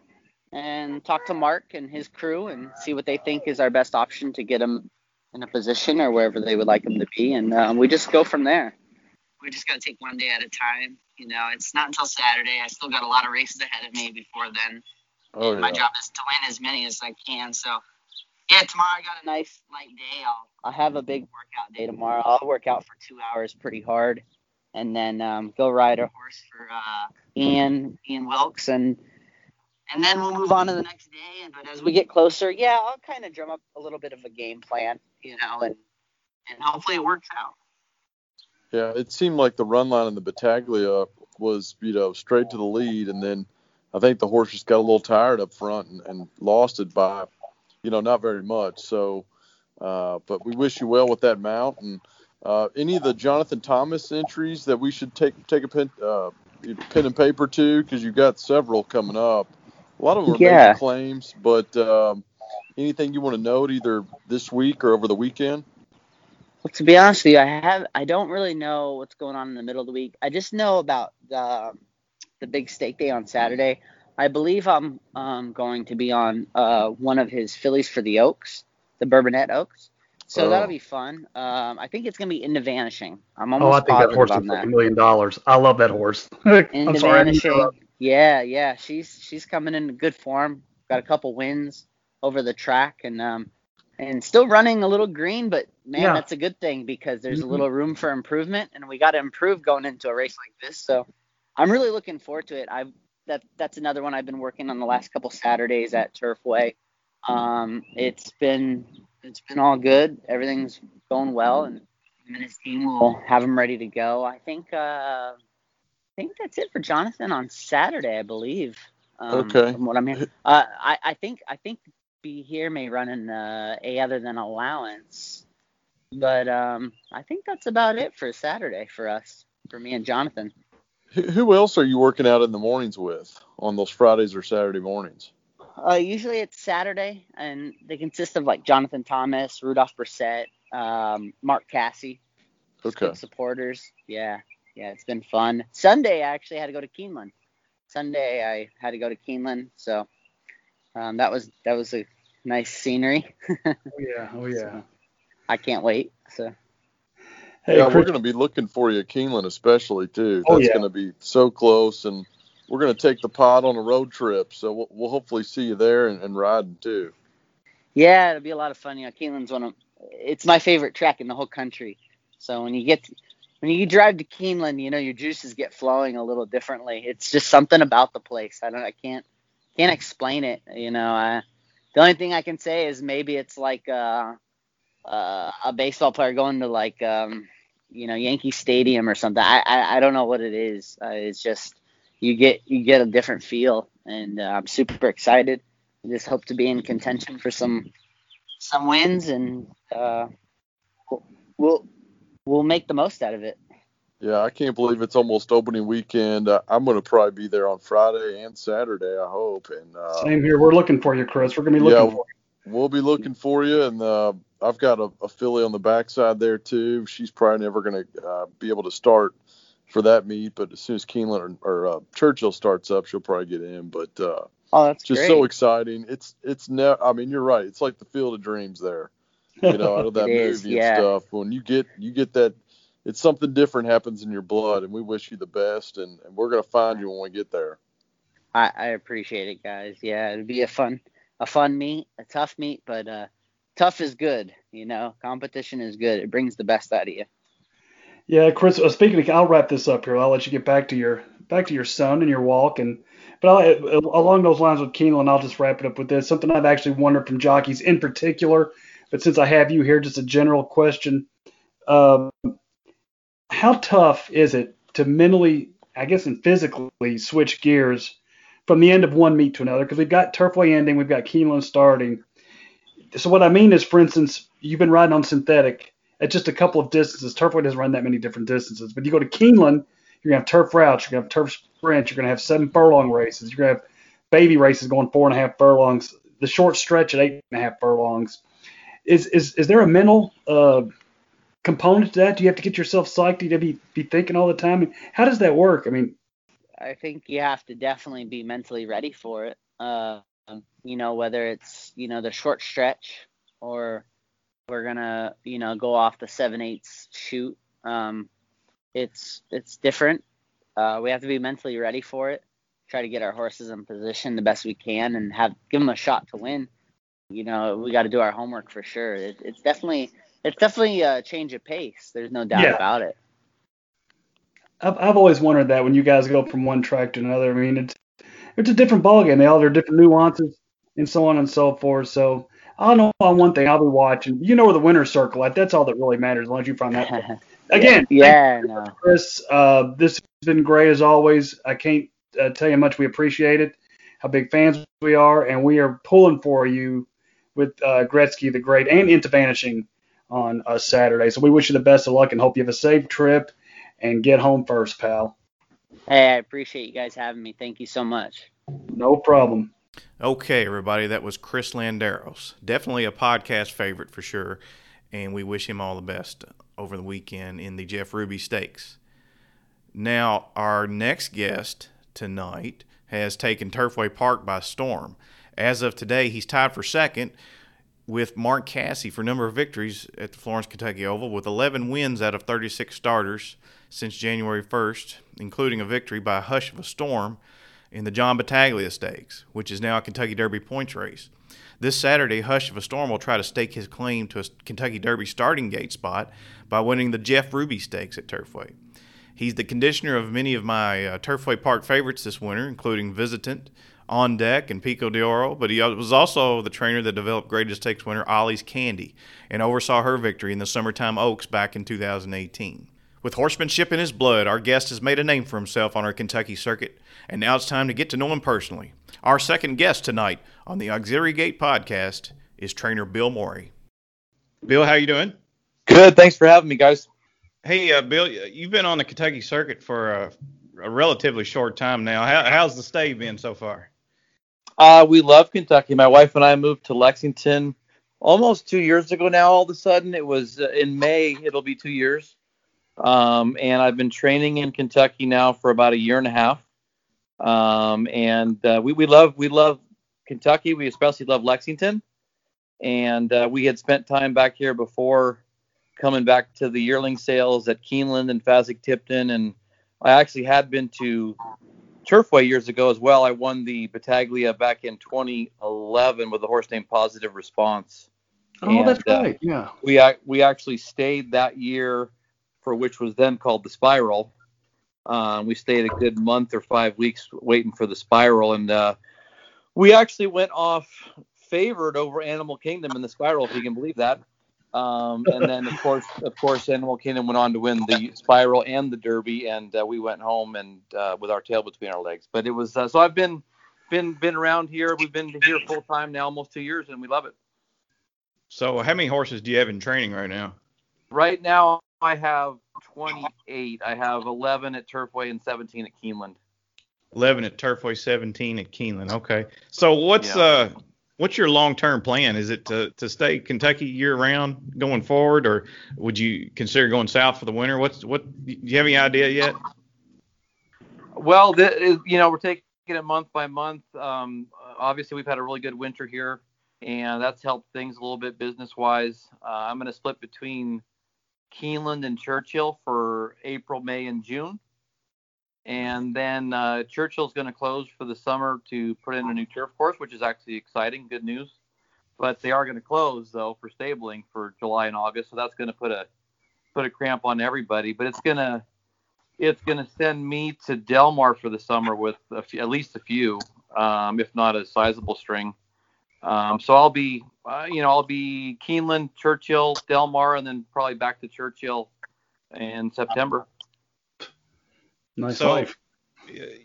and talk to Mark and his crew and see what they think is our best option to get him in a position or wherever they would like him to be. And um, we just go from there. We just got to take one day at a time. You know, it's not until Saturday. I still got a lot of races ahead of me before then. Oh yeah. My job is to win as many as I can. So, yeah, tomorrow I got a nice light day. I'll I'll have a big workout day tomorrow. I'll work out for two hours pretty hard, and then um, go ride a horse for uh, Ian Ian Wilkes, and and then we'll move on to the next day. And but as we get closer, yeah, I'll kind of drum up a little bit of a game plan, you know, and and hopefully it works out. Yeah, it seemed like the run line in the Battaglia was, you know, straight to the lead, and then I think the horse just got a little tired up front and, and lost it by, you know, not very much. So, uh, but we wish you well with that mount, and Uh, any of the Jonathan Thomas entries that we should take take a pen uh, pen and paper to because you've got several coming up. A lot of them are Yeah. claims, but um, anything you want to note either this week or over the weekend? Well, to be honest with you, I have I don't really know what's going on in the middle of the week. I just know about the the big stake day on Saturday. I believe I'm um, going to be on uh, one of his fillies for the Oaks, the Bourbonette Oaks. So Oh. that'll be fun. Um, I think it's gonna be into vanishing. I'm almost. Oh, I think that horse is like a million dollars. I love that horse. I'm Into sorry. Vanishing. Yeah, yeah. She's she's coming in good form. Got a couple wins over the track and um and still running a little green, but man, Yeah. that's a good thing because there's Mhm. a little room for improvement and we got to improve going into a race like this. So I'm really looking forward to it. I that that's another one I've been working on the last couple Saturdays at Turfway. Um, it's been it's been all good. Everything's going well, and him and his team will have him ready to go. I think uh, I think that's it for Jonathan on Saturday, I believe. Um, Okay. From what I'm hearing, uh, I I think I think be here may run in uh, a other than allowance, but um, I think that's about it for Saturday for us, for me and Jonathan. Who, else are you working out in the mornings with on those Fridays or Saturday mornings? Uh, usually it's Saturday, and they consist of like Jonathan Thomas, Rudolph Brissett, um, Mark Casse. Okay. Supporters. Yeah, yeah, it's been fun. Sunday I actually had to go to Keeneland. Sunday I had to go to Keeneland, so um, that was that was a nice scenery. Oh yeah. Oh yeah. I can't wait. So Hey, yeah, we're going to be looking for you at Keeneland, especially too. Oh, That's yeah. going to be so close, and we're going to take the pod on a road trip, so we'll, we'll hopefully see you there and, and riding too. yeah, it'll be a lot of fun. You know, Keeneland's one of it's my favorite track in the whole country. So when you get when you drive to Keeneland, you know your juices get flowing a little differently. It's just something about the place. I don't I can't can't explain it. You know, I, the only thing I can say is maybe it's like uh, uh, a baseball player going to like um, you know Yankee Stadium or something. I, I I don't know what it is. Uh, it's just you get you get a different feel, and uh, I'm super excited. I just hope to be in contention for some some wins, and uh, we'll, we'll we'll make the most out of it. Yeah, I can't believe it's almost opening weekend. Uh, I'm going to probably be there on Friday and Saturday, I hope, and uh, same here. We're looking for you, Chris. We're gonna be looking Yeah. for you. we'll be looking for you. And uh, I've got a, a filly on the backside there too. She's probably never going to uh, be able to start for that meet, but as soon as Keeneland or, or uh, Churchill starts up, she'll probably get in. But uh, Oh, that's just great. so exciting. It's it's ne- I mean, you're right. It's like the Field of Dreams there. you. You know, out of that It is, movie yeah. and stuff. When you get you get that, it's something different happens in your blood, and we wish you the best. And, and we're gonna find you when we get there. I, I appreciate it, guys. Yeah, it'd be a fun a fun meet, a tough meet, but uh, tough is good. You know, competition is good. It brings the best out of you. Yeah, Chris. Uh, speaking of, I'll wrap this up here. I'll let you get back to your back to your son and your walk, and but I'll, uh, along those lines with Keeneland, I'll just wrap it up with this. Something I've actually wondered from jockeys in particular, but since I have you here, just a general question: um, How tough is it to mentally, I guess, and physically switch gears from the end of one meet to another? Because we've got Turfway ending, we've got Keeneland starting. So what I mean is, for instance, you've been riding on synthetic at just a couple of distances. Turfway doesn't run that many different distances, but you go to Keeneland, you're gonna have turf routes, you're gonna have turf sprints, you're gonna have seven furlong races, you're gonna have baby races going four and a half furlongs, the short stretch at eight and a half furlongs. Is is is there a mental uh, component to that? Do you have to get yourself psyched? Do you have to be, be thinking all the time? How does that work? I mean, I think you have to definitely be mentally ready for it. Uh, you know, whether it's you know the short stretch or we're gonna you know go off the seven eighths chute. Um, it's it's different. Uh, we have to be mentally ready for it. Try to get our horses in position the best we can and have give them a shot to win. You know, we got to do our homework for sure. It, it's definitely it's definitely a change of pace. There's no doubt Yeah. about it. I've, I've always wondered that when you guys go from one track to another. I mean, it's it's a different ballgame. They all have different nuances and so on and so forth. So I'll know on one thing. I'll be watching. You know where the winner's circle at. That's all that really matters. As long as you find that. Again, yeah, no. Chris, uh, this has been great as always. I can't uh, tell you how much we appreciate it, how big fans we are, and we are pulling for you with uh, Gretzky the Great and Into Vanishing on a Saturday. So we wish you the best of luck and hope you have a safe trip and get home first, pal. Hey, I appreciate you guys having me. Thank you so much. No problem. Okay, everybody, that was Chris Landeros. Definitely a podcast favorite for sure, and we wish him all the best over the weekend in the Jeff Ruby Stakes. Now, our next guest tonight has taken Turfway Park by storm. As of today, he's tied for second with Mark Casse for number of victories at the Florence, Kentucky Oval with 11 wins out of 36 starters since January 1st, including a victory by a hush of a storm in the John Battaglia Stakes, which is now a Kentucky Derby points race. This Saturday, Hush of a Storm will try to stake his claim to a Kentucky Derby starting gate spot by winning the Jeff Ruby Stakes at Turfway. He's the conditioner of many of my uh, Turfway Park favorites this winter, including Visitant, On Deck, and Pico de Oro, but he was also the trainer that developed Greatest Stakes winner Ollie's Candy and oversaw her victory in the Summertime Oaks back in 2018. With horsemanship in his blood, our guest has made a name for himself on our Kentucky circuit, and now it's time to get to know him personally. Our second guest tonight on the Auxiliary Gate podcast is trainer Bill Morey. Bill, how you doing? Good. Thanks for having me, guys. Hey, uh, Bill, you've been on the Kentucky circuit for a, a relatively short time now. How, how's the stay been so far? Uh, we love Kentucky. My wife and I moved to Lexington almost two years ago now. All of a sudden, it was uh, in May. It'll be two years. Um, and I've been training in Kentucky now for about a year and a half. Um, and uh, we, we love we love Kentucky. We especially love Lexington. And uh, we had spent time back here before coming back to the yearling sales at Keeneland and Fasig-Tipton. And I actually had been to Turfway years ago as well. I won the Battaglia back in 2011 with a horse named Positive Response. Oh, and, that's uh, right. Uh, yeah. We we actually stayed that year for which was then called the Spiral. Uh, we stayed a good month or five weeks waiting for the Spiral, and uh, we actually went off favored over Animal Kingdom in the Spiral, if you can believe that. Um, and then of course, of course, Animal Kingdom went on to win the Spiral and the Derby, and uh, we went home and uh, with our tail between our legs. But it was uh, so I've been been been around here. We've been here full time now, almost two years, and we love it. So, how many horses do you have in training right now? Right now, I have 28. I have 11 at Turfway and 17 at Keeneland. 11 at Turfway, 17 at Keeneland. Okay. So what's yeah. uh what's your long-term plan? Is it to, to stay Kentucky year-round going forward, or would you consider going south for the winter? What's what? Do you have any idea yet? Well, you know, we're taking it month by month. Um, obviously, we've had a really good winter here, and that's helped things a little bit business-wise. Uh, I'm going to split between Keeneland and Churchill for April, May, and June. And then uh, Churchill's going to close for the summer to put in a new turf course, which is actually exciting, good news. But they are going to close though for stabling for July and August, so that's going to put a put a cramp on everybody. But it's gonna it's going to send me to Del Mar for the summer with few, at least a few, um, if not a sizable string. Um, so I'll be, uh, you know, I'll be Keeneland, Churchill, Del Mar, and then probably back to Churchill in September. Nice so, life.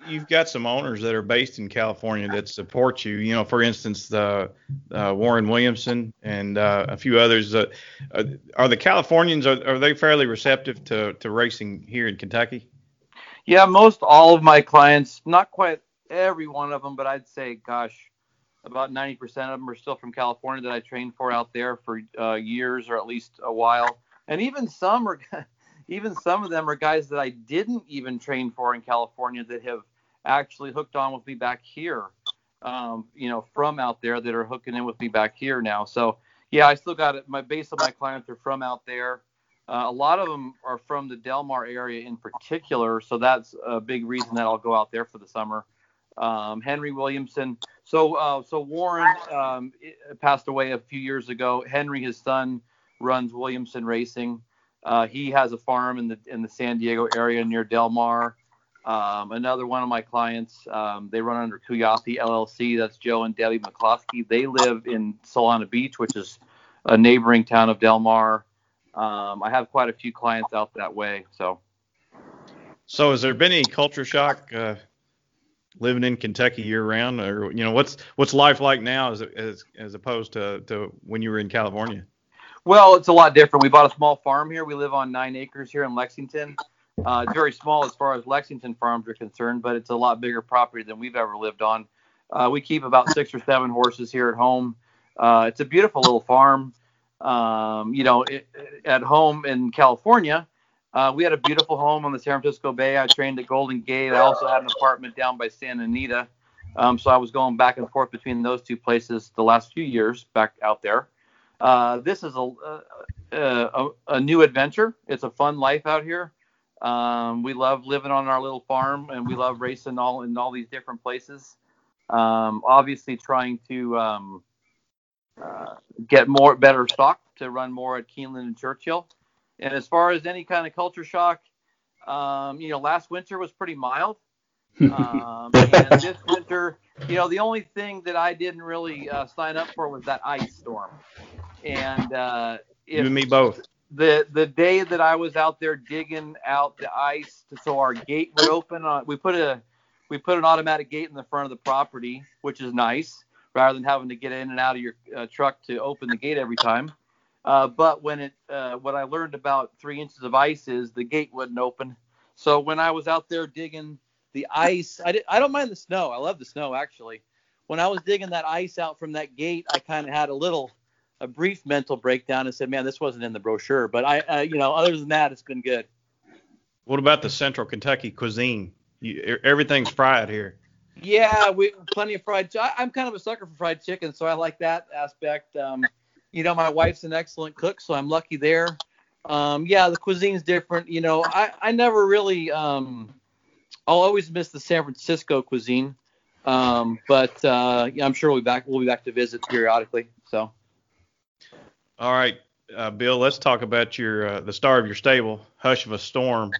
You've got some owners that are based in California that support you. You know, for instance, the uh, Warren Williamson and uh, a few others. Uh, are the Californians are, are they fairly receptive to, to racing here in Kentucky? Yeah, most all of my clients, not quite every one of them, but I'd say, gosh, about 90% of them are still from California that I trained for out there for uh, years or at least a while. And even some are, even some of them are guys that I didn't even train for in California that have actually hooked on with me back here. Um, you know, from out there that are hooking in with me back here now. So yeah, I still got it. My base of my clients are from out there. Uh, a lot of them are from the Del Mar area in particular, so that's a big reason that I'll go out there for the summer. Um, Henry Williamson, so, uh, so Warren um, passed away a few years ago. Henry, his son, runs Williamson Racing. Uh, he has a farm in the in the San Diego area near Del Mar. Um, another one of my clients, um, they run under Kuyathi LLC. That's Joe and Debbie McCloskey. They live in Solana Beach, which is a neighboring town of Del Mar. Um, I have quite a few clients out that way. So, so has there been any culture shock uh, living in Kentucky year round, or you know what's what's life like now as as as opposed to to when you were in California? Well, it's a lot different. We bought a small farm here. We live on nine acres here in Lexington. Uh, it's very small as far as Lexington farms are concerned, but it's a lot bigger property than we've ever lived on. Uh, we keep about six or seven horses here at home. Uh, it's a beautiful little farm. Um, you know, it, at home in California, uh, we had a beautiful home on the San Francisco Bay. I trained at Golden Gate. I also had an apartment down by Santa Anita. Um, so I was going back and forth between those two places the last few years back out there. Uh, this is a, a, a, new adventure. It's a fun life out here. Um, we love living on our little farm and we love racing all in all these different places. Um, obviously, trying to um, uh, get more better stock to run more at Keeneland and Churchill. And as far as any kind of culture shock, um, you know, last winter was pretty mild. um, and this winter, you know, the only thing that I didn't really uh, sign up for was that ice storm. And uh, you and me both. The the day that I was out there digging out the ice to, so our gate would open, uh, we put a we put an automatic gate in the front of the property, which is nice, rather than having to get in and out of your uh, truck to open the gate every time. Uh, but when it, uh, what I learned about three inches of ice is the gate wouldn't open. So when I was out there digging the ice, I, did, I don't mind the snow. I love the snow actually. When I was digging that ice out from that gate, I kind of had a little, a brief mental breakdown and said, man, this wasn't in the brochure. But I, uh, you know, other than that, it's been good. What about the Central Kentucky cuisine? You, everything's fried here. Yeah, we plenty of fried. I, I'm kind of a sucker for fried chicken, so I like that aspect. Um, you know, my wife's an excellent cook, so I'm lucky there. Um, yeah, the cuisine's different. You know, I, I never really, um, I'll always miss the San Francisco cuisine. Um, but uh, yeah, I'm sure we'll be back. We'll be back to visit periodically. So. All right, uh, Bill. Let's talk about your uh, the star of your stable, Hush of a Storm.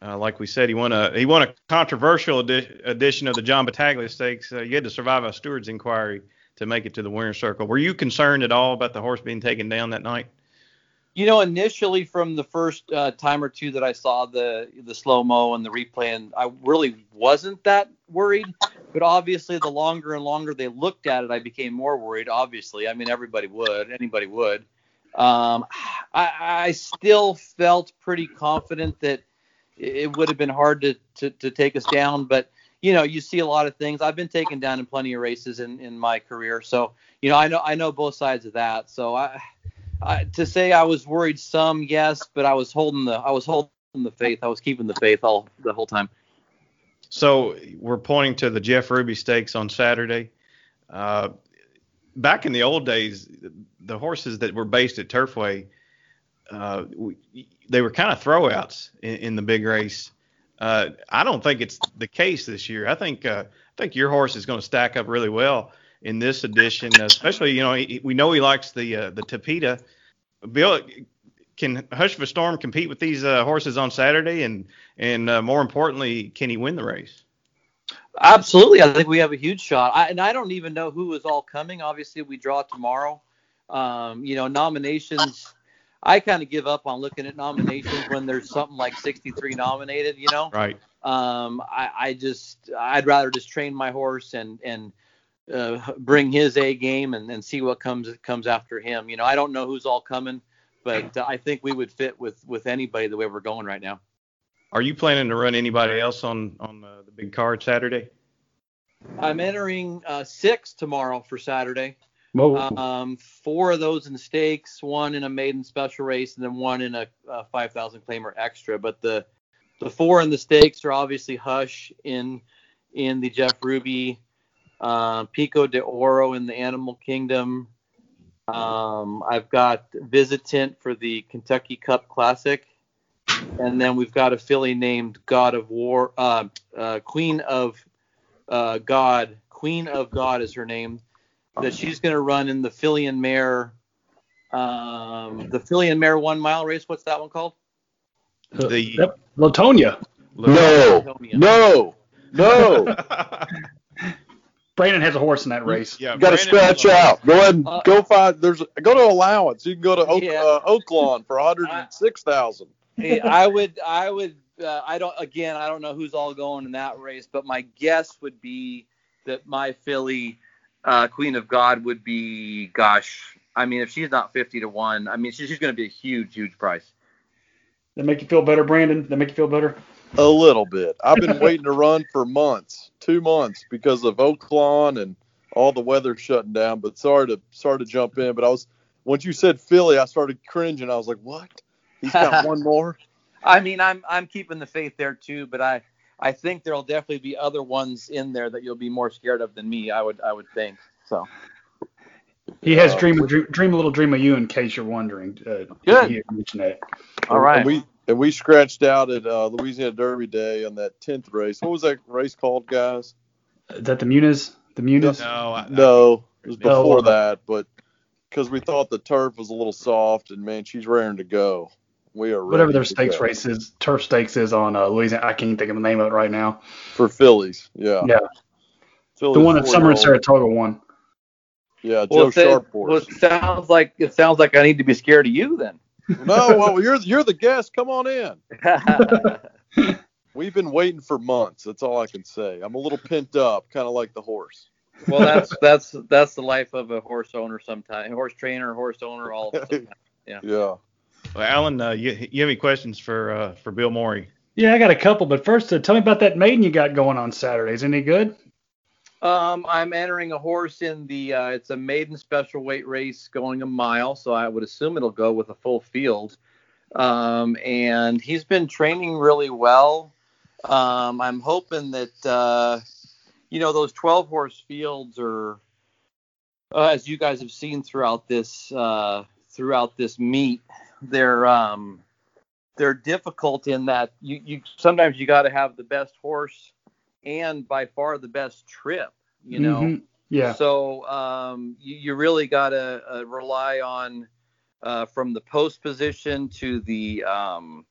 Uh, like we said, he won a he won a controversial edi- edition of the John Battaglia Stakes. Uh, you had to survive a steward's inquiry to make it to the winner's circle. Were you concerned at all about the horse being taken down that night? You know, initially from the first uh, time or two that I saw the the slow mo and the replay, and I really wasn't that worried. But obviously, the longer and longer they looked at it, I became more worried. Obviously, I mean everybody would, anybody would. Um, I, I still felt pretty confident that it would have been hard to, to, to take us down, but you know, you see a lot of things. I've been taken down in plenty of races in, in my career, so you know, I know I know both sides of that. So I, To say I was worried some, yes, but I was holding the I was holding the faith. I was keeping the faith all the whole time. So we're pointing to the Jeff Ruby Stakes on Saturday. Uh, back in the old days, the horses that were based at Turfway, uh, we, they were kind of throwouts in, in the big race. Uh, I don't think it's the case this year. I think uh, I think your horse is going to stack up really well in this edition, especially you know he, we know he likes the uh, the Tapeta. Bill, can Hush of a Storm compete with these uh, horses on Saturday, and and uh, more importantly, can he win the race? Absolutely, I think we have a huge shot. I, and I don't even know who is all coming. Obviously, we draw tomorrow. Um, you know, nominations I kind of give up on looking at nominations when there's something like 63 nominated, you know. Right. Um, I, I just I'd rather just train my horse and and uh, bring his A game and, and see what comes comes after him. You know, I don't know who's all coming, but uh, I think we would fit with with anybody the way we're going right now. Are you planning to run anybody else on on the, the big card Saturday? I'm entering uh, six tomorrow for Saturday. Um, four of those in stakes, one in a maiden special race, and then one in a, a 5,000 claimer extra. But the the four in the stakes are obviously Hush in in the Jeff Ruby, uh, Pico de Oro in the Animal Kingdom. Um, I've got Visitant for the Kentucky Cup Classic, and then we've got a filly named God of War, uh, uh, Queen of uh, God. Queen of God is her name that she's going to run in the Filly and Mare, um, the Filly and Mare one mile race. What's that one called? The yep. Latonia. No, no, no. Brandon has a horse in that race. Yeah, you got to scratch out. Go ahead and uh, go find. There's go to allowance. You can go to Oak, yeah. uh, Oaklawn for 106,000. Hey, I would, I would, uh, I don't. Again, I don't know who's all going in that race, but my guess would be that my filly uh, Queen of God would be, gosh, I mean, if she's not 50 to one, I mean, she's, she's going to be a huge, huge price. That make you feel better, Brandon? That make you feel better? A little bit. I've been waiting to run for months, two months, because of Oaklawn and all the weather shutting down. But sorry to sorry to jump in, but I was once you said filly, I started cringing. I was like, what? He's got one more. I mean, I'm I'm keeping the faith there too, but I I think there'll definitely be other ones in there that you'll be more scared of than me. I would I would think so. He has uh, dream, dream, dream a little dream of you in case you're wondering. Uh, Good. Mention that. All right. And we and we scratched out at uh, Louisiana Derby Day on that tenth race. What was that race called, guys? Is that the Muniz? The Muniz? No, I, no, it was before oh, that, but because we thought the turf was a little soft, and man, she's raring to go. We are whatever their stakes go. race is, turf stakes is on uh, Louisiana. I can't think of the name of it right now. For fillies, yeah. Yeah. Fillies the one that Summer and Saratoga won. Yeah, Joe well, Sharp. Well, it sounds like it sounds like I need to be scared of you then. No, well, you're you're the guest. Come on in. We've been waiting for months. That's all I can say. I'm a little pent up, kind of like the horse. Well, that's that's that's the life of a horse owner. Sometimes horse trainer, horse owner, all of it. Yeah. Yeah. Well, Alan, uh, you, you have any questions for uh, for Bill Morey? Yeah, I got a couple, but first, uh, tell me about that maiden you got going on Saturdays. Any good? Um, I'm entering a horse in the. Uh, it's a maiden special weight race going a mile, so I would assume it'll go with a full field. Um, and he's been training really well. Um, I'm hoping that uh, you know those 12 horse fields are, uh, as you guys have seen throughout this uh, throughout this meet, they're um, they're difficult in that you, you sometimes you got to have the best horse and by far the best trip you know mm-hmm. yeah so um, you, you really got to uh, rely on uh, from the post position to the um,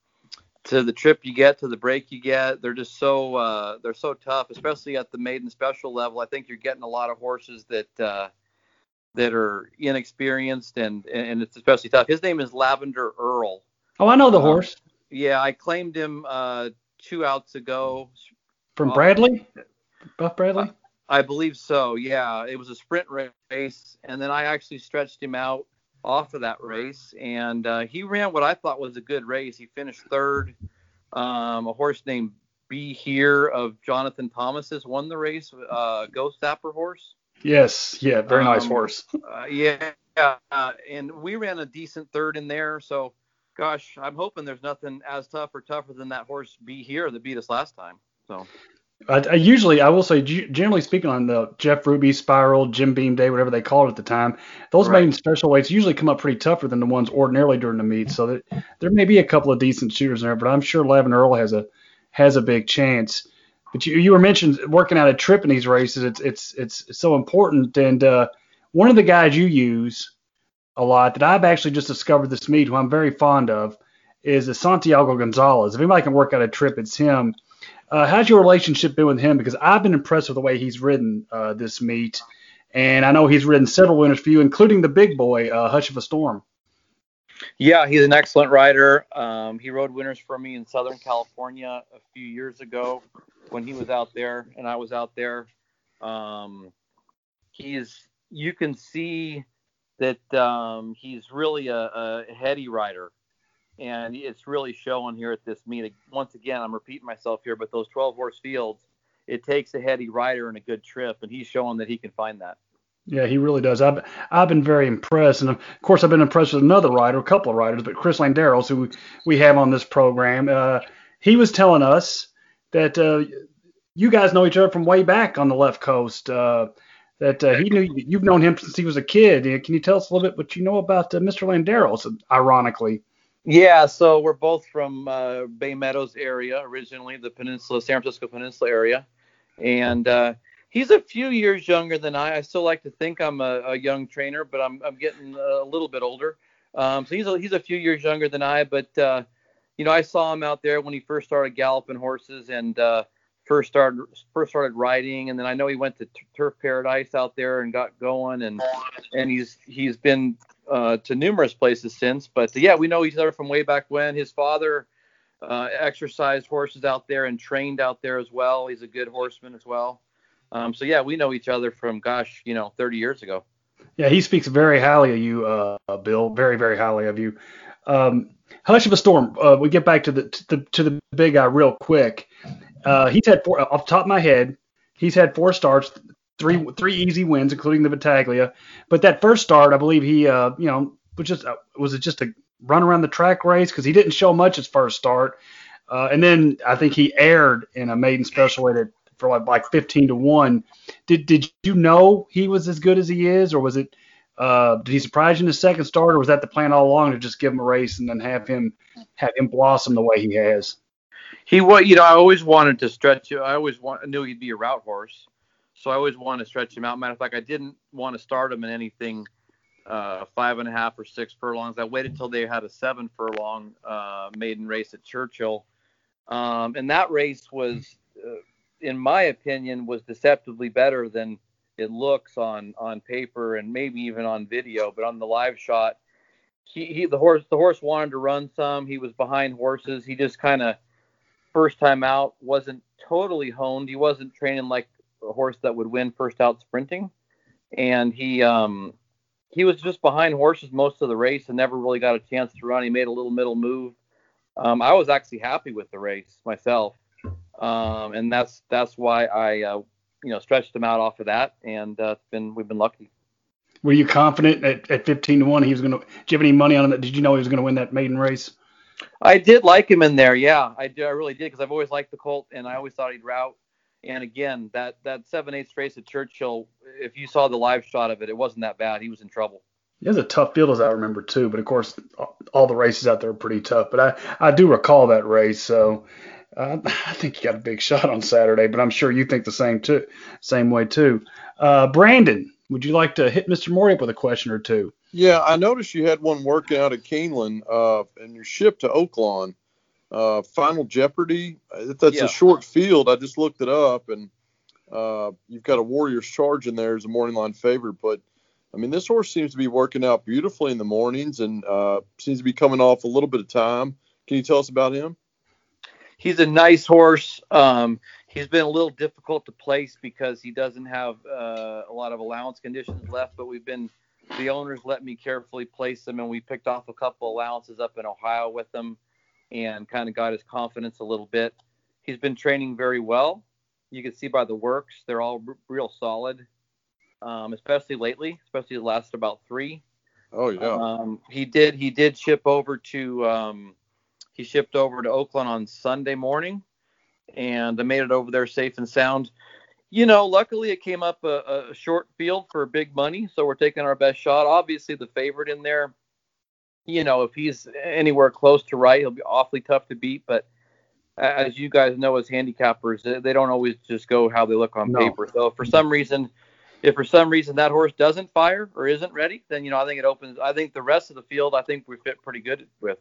to the trip you get to the break you get they're just so uh, they're so tough especially at the maiden special level i think you're getting a lot of horses that uh, that are inexperienced and and it's especially tough. His name is Lavender Earl. Oh, I know the um, horse. Yeah, I claimed him uh, two outs ago. From Bradley, Buff Bradley. I believe so. Yeah, it was a sprint race, and then I actually stretched him out off of that race, and uh, he ran what I thought was a good race. He finished third. Um, a horse named Be Here of Jonathan Thomas's won the race. Uh, Ghostzapper horse. Yes, yeah, very nice um, horse. uh, yeah, uh, and we ran a decent third in there. So, gosh, I'm hoping there's nothing as tough or tougher than that horse be here that beat us last time. So. I, I usually, I will say, generally speaking, on the Jeff Ruby Spiral, Jim Beam Day, whatever they called it at the time, those right. maiden special weights usually come up pretty tougher than the ones ordinarily during the meet. So that, there may be a couple of decent shooters in there, but I'm sure Lavin Earl has a has a big chance. But you, you were mentioned working out a trip in these races. It's it's it's so important. And uh, one of the guys you use a lot that I've actually just discovered this meet, who I'm very fond of, is a Santiago Gonzalez. If anybody can work out a trip, it's him. Uh, how's your relationship been with him? Because I've been impressed with the way he's ridden uh, this meet, and I know he's ridden several winners for you, including the big boy, uh, Hush of a Storm. Yeah, he's an excellent rider. Um, he rode winners for me in Southern California a few years ago when he was out there and I was out there. Um, he's you can see that um, he's really a, a, heady rider, and it's really showing here at this meet. Once again, I'm repeating myself here, but those 12 horse fields, it takes a heady rider and a good trip, and he's showing that he can find that. Yeah, he really does. I've I've been very impressed, and of course I've been impressed with another rider, a couple of riders, but Chris Landeros, who we have on this program, uh, he was telling us that uh, you guys know each other from way back on the left coast. Uh, that uh, he knew you've known him since he was a kid. Can you tell us a little bit what you know about uh, Mr. Landeros? Ironically. Yeah, so we're both from uh, Bay Meadows area originally, the Peninsula, San Francisco Peninsula area, and uh, he's a few years younger than I. I still like to think I'm a, a young trainer, but I'm I'm getting a little bit older. Um, so he's a, he's a few years younger than I, but uh, you know I saw him out there when he first started galloping horses, and uh, first started first started riding, and then I know he went to Turf Paradise out there and got going, and and he's he's been uh, to numerous places since. But yeah, we know each other from way back when. His father uh, exercised horses out there and trained out there as well. He's a good horseman as well. Um, so yeah, we know each other from gosh, you know, 30 years ago. Yeah, he speaks very highly of you, uh, Bill. Very, very highly of you. Um, Hush of a Storm. Uh, we get back to the to the, to the big guy real quick. Uh, he's had four off the top of my head. He's had four starts, three three easy wins, including the Battaglia. But that first start, I believe he, uh, you know, was just uh, was it just a run around the track race because he didn't show much his first start. Uh, and then I think he aired in a maiden special weight for like like 15 to one. Did did you know he was as good as he is, or was it? Uh, did he surprise you in the second start, or was that the plan all along to just give him a race and then have him have him blossom the way he has? He was, you know, I always wanted to stretch. I always want, I knew he'd be a route horse, so I always wanted to stretch him out. Matter of fact, I didn't want to start him in anything uh, five and a half or six furlongs. I waited till they had a seven furlong uh, maiden race at Churchill, um, and that race was, uh, in my opinion, was deceptively better than it looks on on paper and maybe even on video. But on the live shot, he, he the horse the horse wanted to run some. He was behind horses. He just kind of first time out wasn't totally honed. He wasn't training like a horse that would win first out sprinting, and he um he was just behind horses most of the race and never really got a chance to run. He made a little middle move. Um, I was actually happy with the race myself, um, and that's that's why I uh, you know stretched him out off of that, and uh, it's been we've been lucky. Were you confident at, at 15 to one he was going to? Did you have any money on it? Did you know he was going to win that maiden race? I did like him in there, yeah, I, did, I really did because I've always liked the Colt, and I always thought he'd route. And again, that that seven eight race at Churchill, if you saw the live shot of it, it wasn't that bad. He was in trouble. It was a tough field as I remember too, but of course all the races out there are pretty tough. But I I do recall that race, so uh, I think you got a big shot on Saturday. But I'm sure you think the same too, same way too. Uh, Brandon, would you like to hit Mr. Morey up with a question or two? Yeah, I noticed you had one working out at Keeneland, uh, and you're shipped to Oaklawn. Uh, Final Jeopardy. That's yeah. a short field. I just looked it up, and uh, you've got a Warriors Charge in there as a morning line favorite. But I mean, this horse seems to be working out beautifully in the mornings, and uh, seems to be coming off a little bit of time. Can you tell us about him? He's a nice horse. Um, he's been a little difficult to place because he doesn't have uh, a lot of allowance conditions left, but we've been the owners let me carefully place him, and we picked off a couple allowances up in Ohio with him and kind of got his confidence a little bit. He's been training very well. You can see by the works, they're all r- real solid, um, especially lately, especially the last about three. Oh yeah. Um, he did he did ship over to um, he shipped over to Oaklawn on Sunday morning, and I made it over there safe and sound. You know, luckily it came up a, a short field for big money, so we're taking our best shot. Obviously, the favorite in there you know, if he's anywhere close to right, he'll be awfully tough to beat. But as you guys know, as handicappers, they don't always just go how they look on no. paper. So for some reason, if for some reason that horse doesn't fire or isn't ready, then you know I think it opens. I think the rest of the field, I think we fit pretty good with.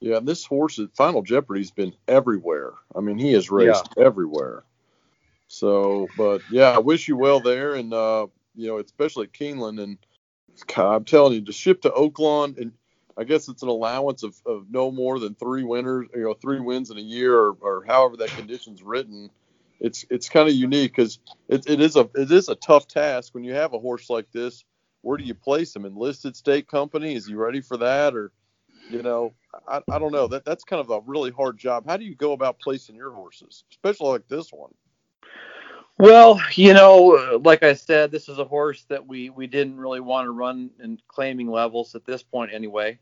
Yeah, this horse at Final Jeopardy's been everywhere. I mean, he has raced yeah. everywhere. So, but yeah, I wish you well there, and uh, you know, especially at Keeneland, and God, I'm telling you, to ship to Oaklawn, and I guess it's an allowance of, of no more than three winners, you know, three wins in a year, or, or however that condition's written. It's it's kind of unique because it, it is a it is a tough task when you have a horse like this. Where do you place him? Enlisted state company? Is he ready for that? Or, you know, I, I don't know. That that's kind of a really hard job. How do you go about placing your horses, especially like this one? Well, you know, like I said, this is a horse that we we didn't really want to run in claiming levels at this point anyway.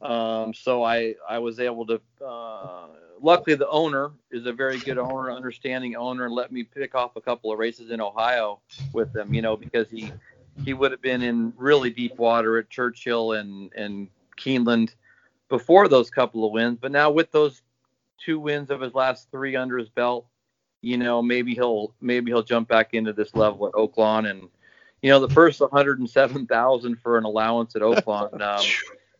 Um, so I I was able to. Uh, luckily, the owner is a very good owner, understanding owner, and let me pick off a couple of races in Ohio with them. You know, because he he would have been in really deep water at Churchill and and Keeneland before those couple of wins, but now with those two wins of his last three under his belt you know, maybe he'll maybe he'll jump back into this level at Oaklawn and you know, the first 107,000 for an allowance at Oaklawn, um,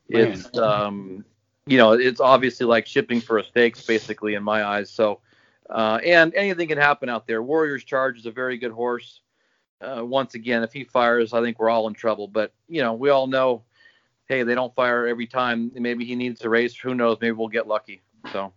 it's um, you know, it's obviously like shipping for a stakes basically in my eyes. So, uh, and anything can happen out there. Warriors Charge is a very good horse. Uh, once again, if he fires, I think we're all in trouble. But you know, we all know, hey, they don't fire every time. Maybe he needs to race. Who knows? Maybe we'll get lucky. So.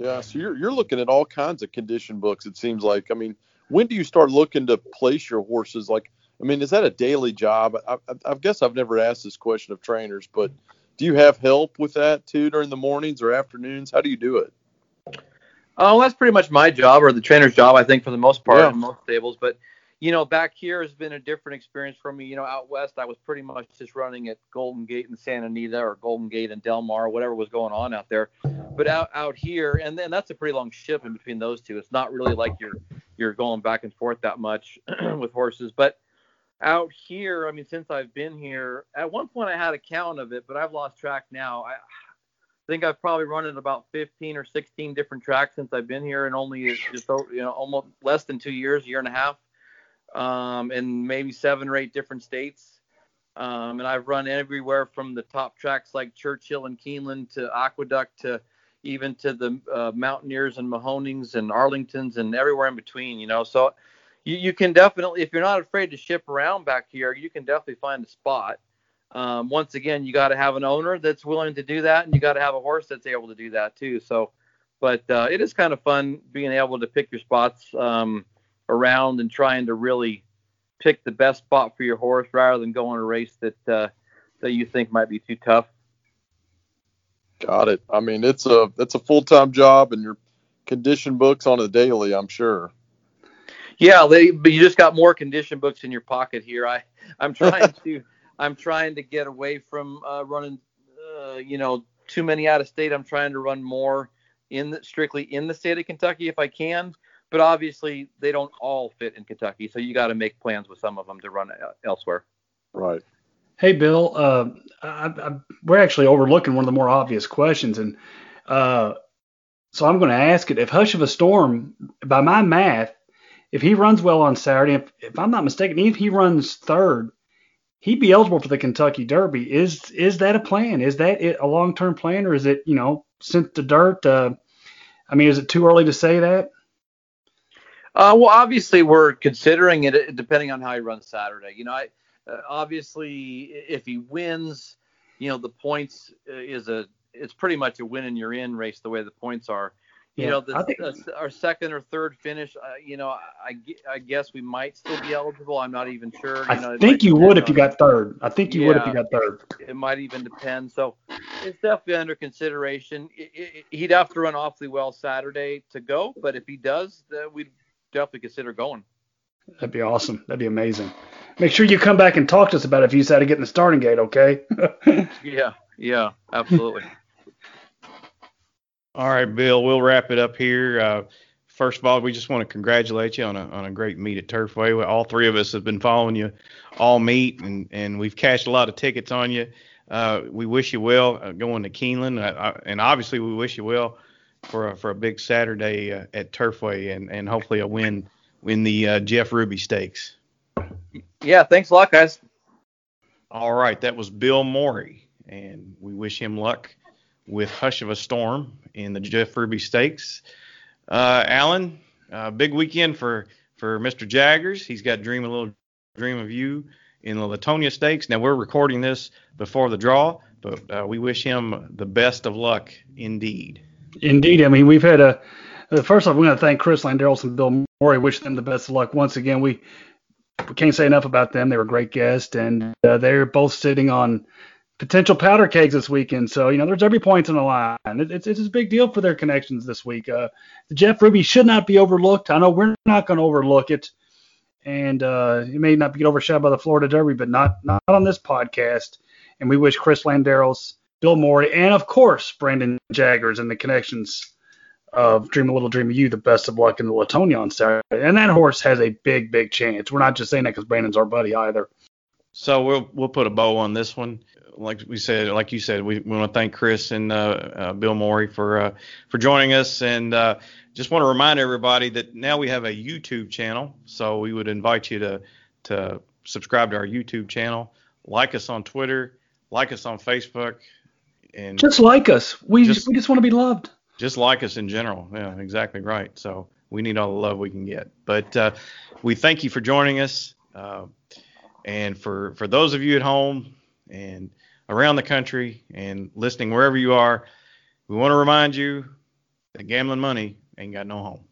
Yeah, so you're you're looking at all kinds of condition books. It seems like. I mean, when do you start looking to place your horses? Like, I mean, is that a daily job? I, I, I guess I've never asked this question of trainers, but do you have help with that too during the mornings or afternoons? How do you do it? Oh, that's pretty much my job or the trainer's job, I think, for the most part Yeah. in most stables. But you know, back here has been a different experience for me. You know, out west, I was pretty much just running at Golden Gate and Santa Anita or Golden Gate and Del Mar, whatever was going on out there. But out out here, and then that's a pretty long shift in between those two. It's not really like you're you're going back and forth that much with horses. But out here, I mean, since I've been here, at one point I had a count of it, but I've lost track now. I think I've probably run at about 15 or 16 different tracks since I've been here, and only just you know almost less than two years, year and a half, um, in maybe seven or eight different states. Um, and I've run everywhere from the top tracks like Churchill and Keeneland to Aqueduct to even to the uh, Mountaineers and Mahonings and Arlingtons and everywhere in between. You know, so you, you can definitely, if you're not afraid to ship around back here, you can definitely find a spot. Um, once again, you got to have an owner that's willing to do that, and you got to have a horse that's able to do that too. So, but uh, it is kind of fun being able to pick your spots um, around and trying to really pick the best spot for your horse rather than going a race that uh, that you think might be too tough. Got it. I mean, it's a it's a full time job, and your condition books on a daily. I'm sure. Yeah, they, but you just got more condition books in your pocket here. I I'm trying to I'm trying to get away from uh, running, uh, you know, too many out of state. I'm trying to run more in the, strictly in the state of Kentucky if I can. But obviously, they don't all fit in Kentucky, so you got to make plans with some of them to run uh, elsewhere. Right. Hey, Bill, uh, I, I, we're actually overlooking one of the more obvious questions, and uh, so I'm going to ask it. If Hush of a Storm, by my math, if he runs well on Saturday, if, if I'm not mistaken, even if he runs third, he'd be eligible for the Kentucky Derby. Is is that a plan? Is that it, a long term plan, or is it you know since the dirt? Uh, I mean, is it too early to say that? Uh, well, obviously, we're considering it uh, depending on how he runs Saturday. You know, I, uh, obviously, if he wins, you know, the points uh, is a it's pretty much a win and you're in race the way the points are. You Yeah, know, the, think- the- our second or third finish, uh, you know, I, I guess we might still be eligible. I'm not even sure. You know, I think you would if you got third. I think you would if you got third. it might even depend. So it's definitely under consideration. I- I- he'd have to run awfully well Saturday to go, but if he does, then we'd definitely consider going. That'd be awesome. That'd be amazing. Make sure you come back and talk to us about it if you decide to get in the starting gate, okay? Yeah, yeah, absolutely. All right, Bill, we'll wrap it up here. Uh, first of all, we just want to congratulate you on a, on a great meet at Turfway. All three of us have been following you all meet, and, and we've cashed a lot of tickets on you. Uh, we wish you well uh, going to Keeneland, and obviously we wish you well for a, for a big Saturday uh, at Turfway, and, and hopefully a win in the uh, Jeff Ruby Stakes. Yeah, thanks a lot, guys. All right, that was Bill Morey, and we wish him luck with Hush of a Storm in the Jeff Ruby Stakes. Uh, Alan, uh, big weekend for for Mr. Jaggers. He's got Dream a Little Dream of You in the Latonia Stakes. Now we're recording this before the draw, but uh, we wish him the best of luck indeed. Indeed. I mean, we've had a. Uh, first off, we want to thank Chris Landeros and Bill Morey. Wish them the best of luck once again. We we can't say enough about them. They were great guests, and uh, they're both sitting on potential powder kegs this weekend. So you know, there's every point on the line. It, it's it's a big deal for their connections this week. Uh, Jeff Ruby should not be overlooked. I know we're not going to overlook it, and uh, it may not get overshadowed by the Florida Derby, but not not on this podcast. And we wish Chris Landeros, Bill Morey, and of course Brandon Jaggers and the connections of Dream a Little Dream of You the best of luck in the Latonia on Saturday. And that horse has a big, big chance. We're not just saying that because Brandon's our buddy either. So we'll we'll put a bow on this one. Like we said, like you said, we, we want to thank Chris and uh, uh, Bill Morey for uh, for joining us, and uh, just want to remind everybody that now we have a YouTube channel. So we would invite you to to subscribe to our YouTube channel, like us on Twitter, like us on Facebook, and Just like us. We Just- we just want to be loved. just like us in general. Yeah, exactly right. So we need all the love we can get. But uh, we thank you for joining us. Uh, and for, for those of you at home and around the country and listening wherever you are, we want to remind you that gambling money ain't got no home.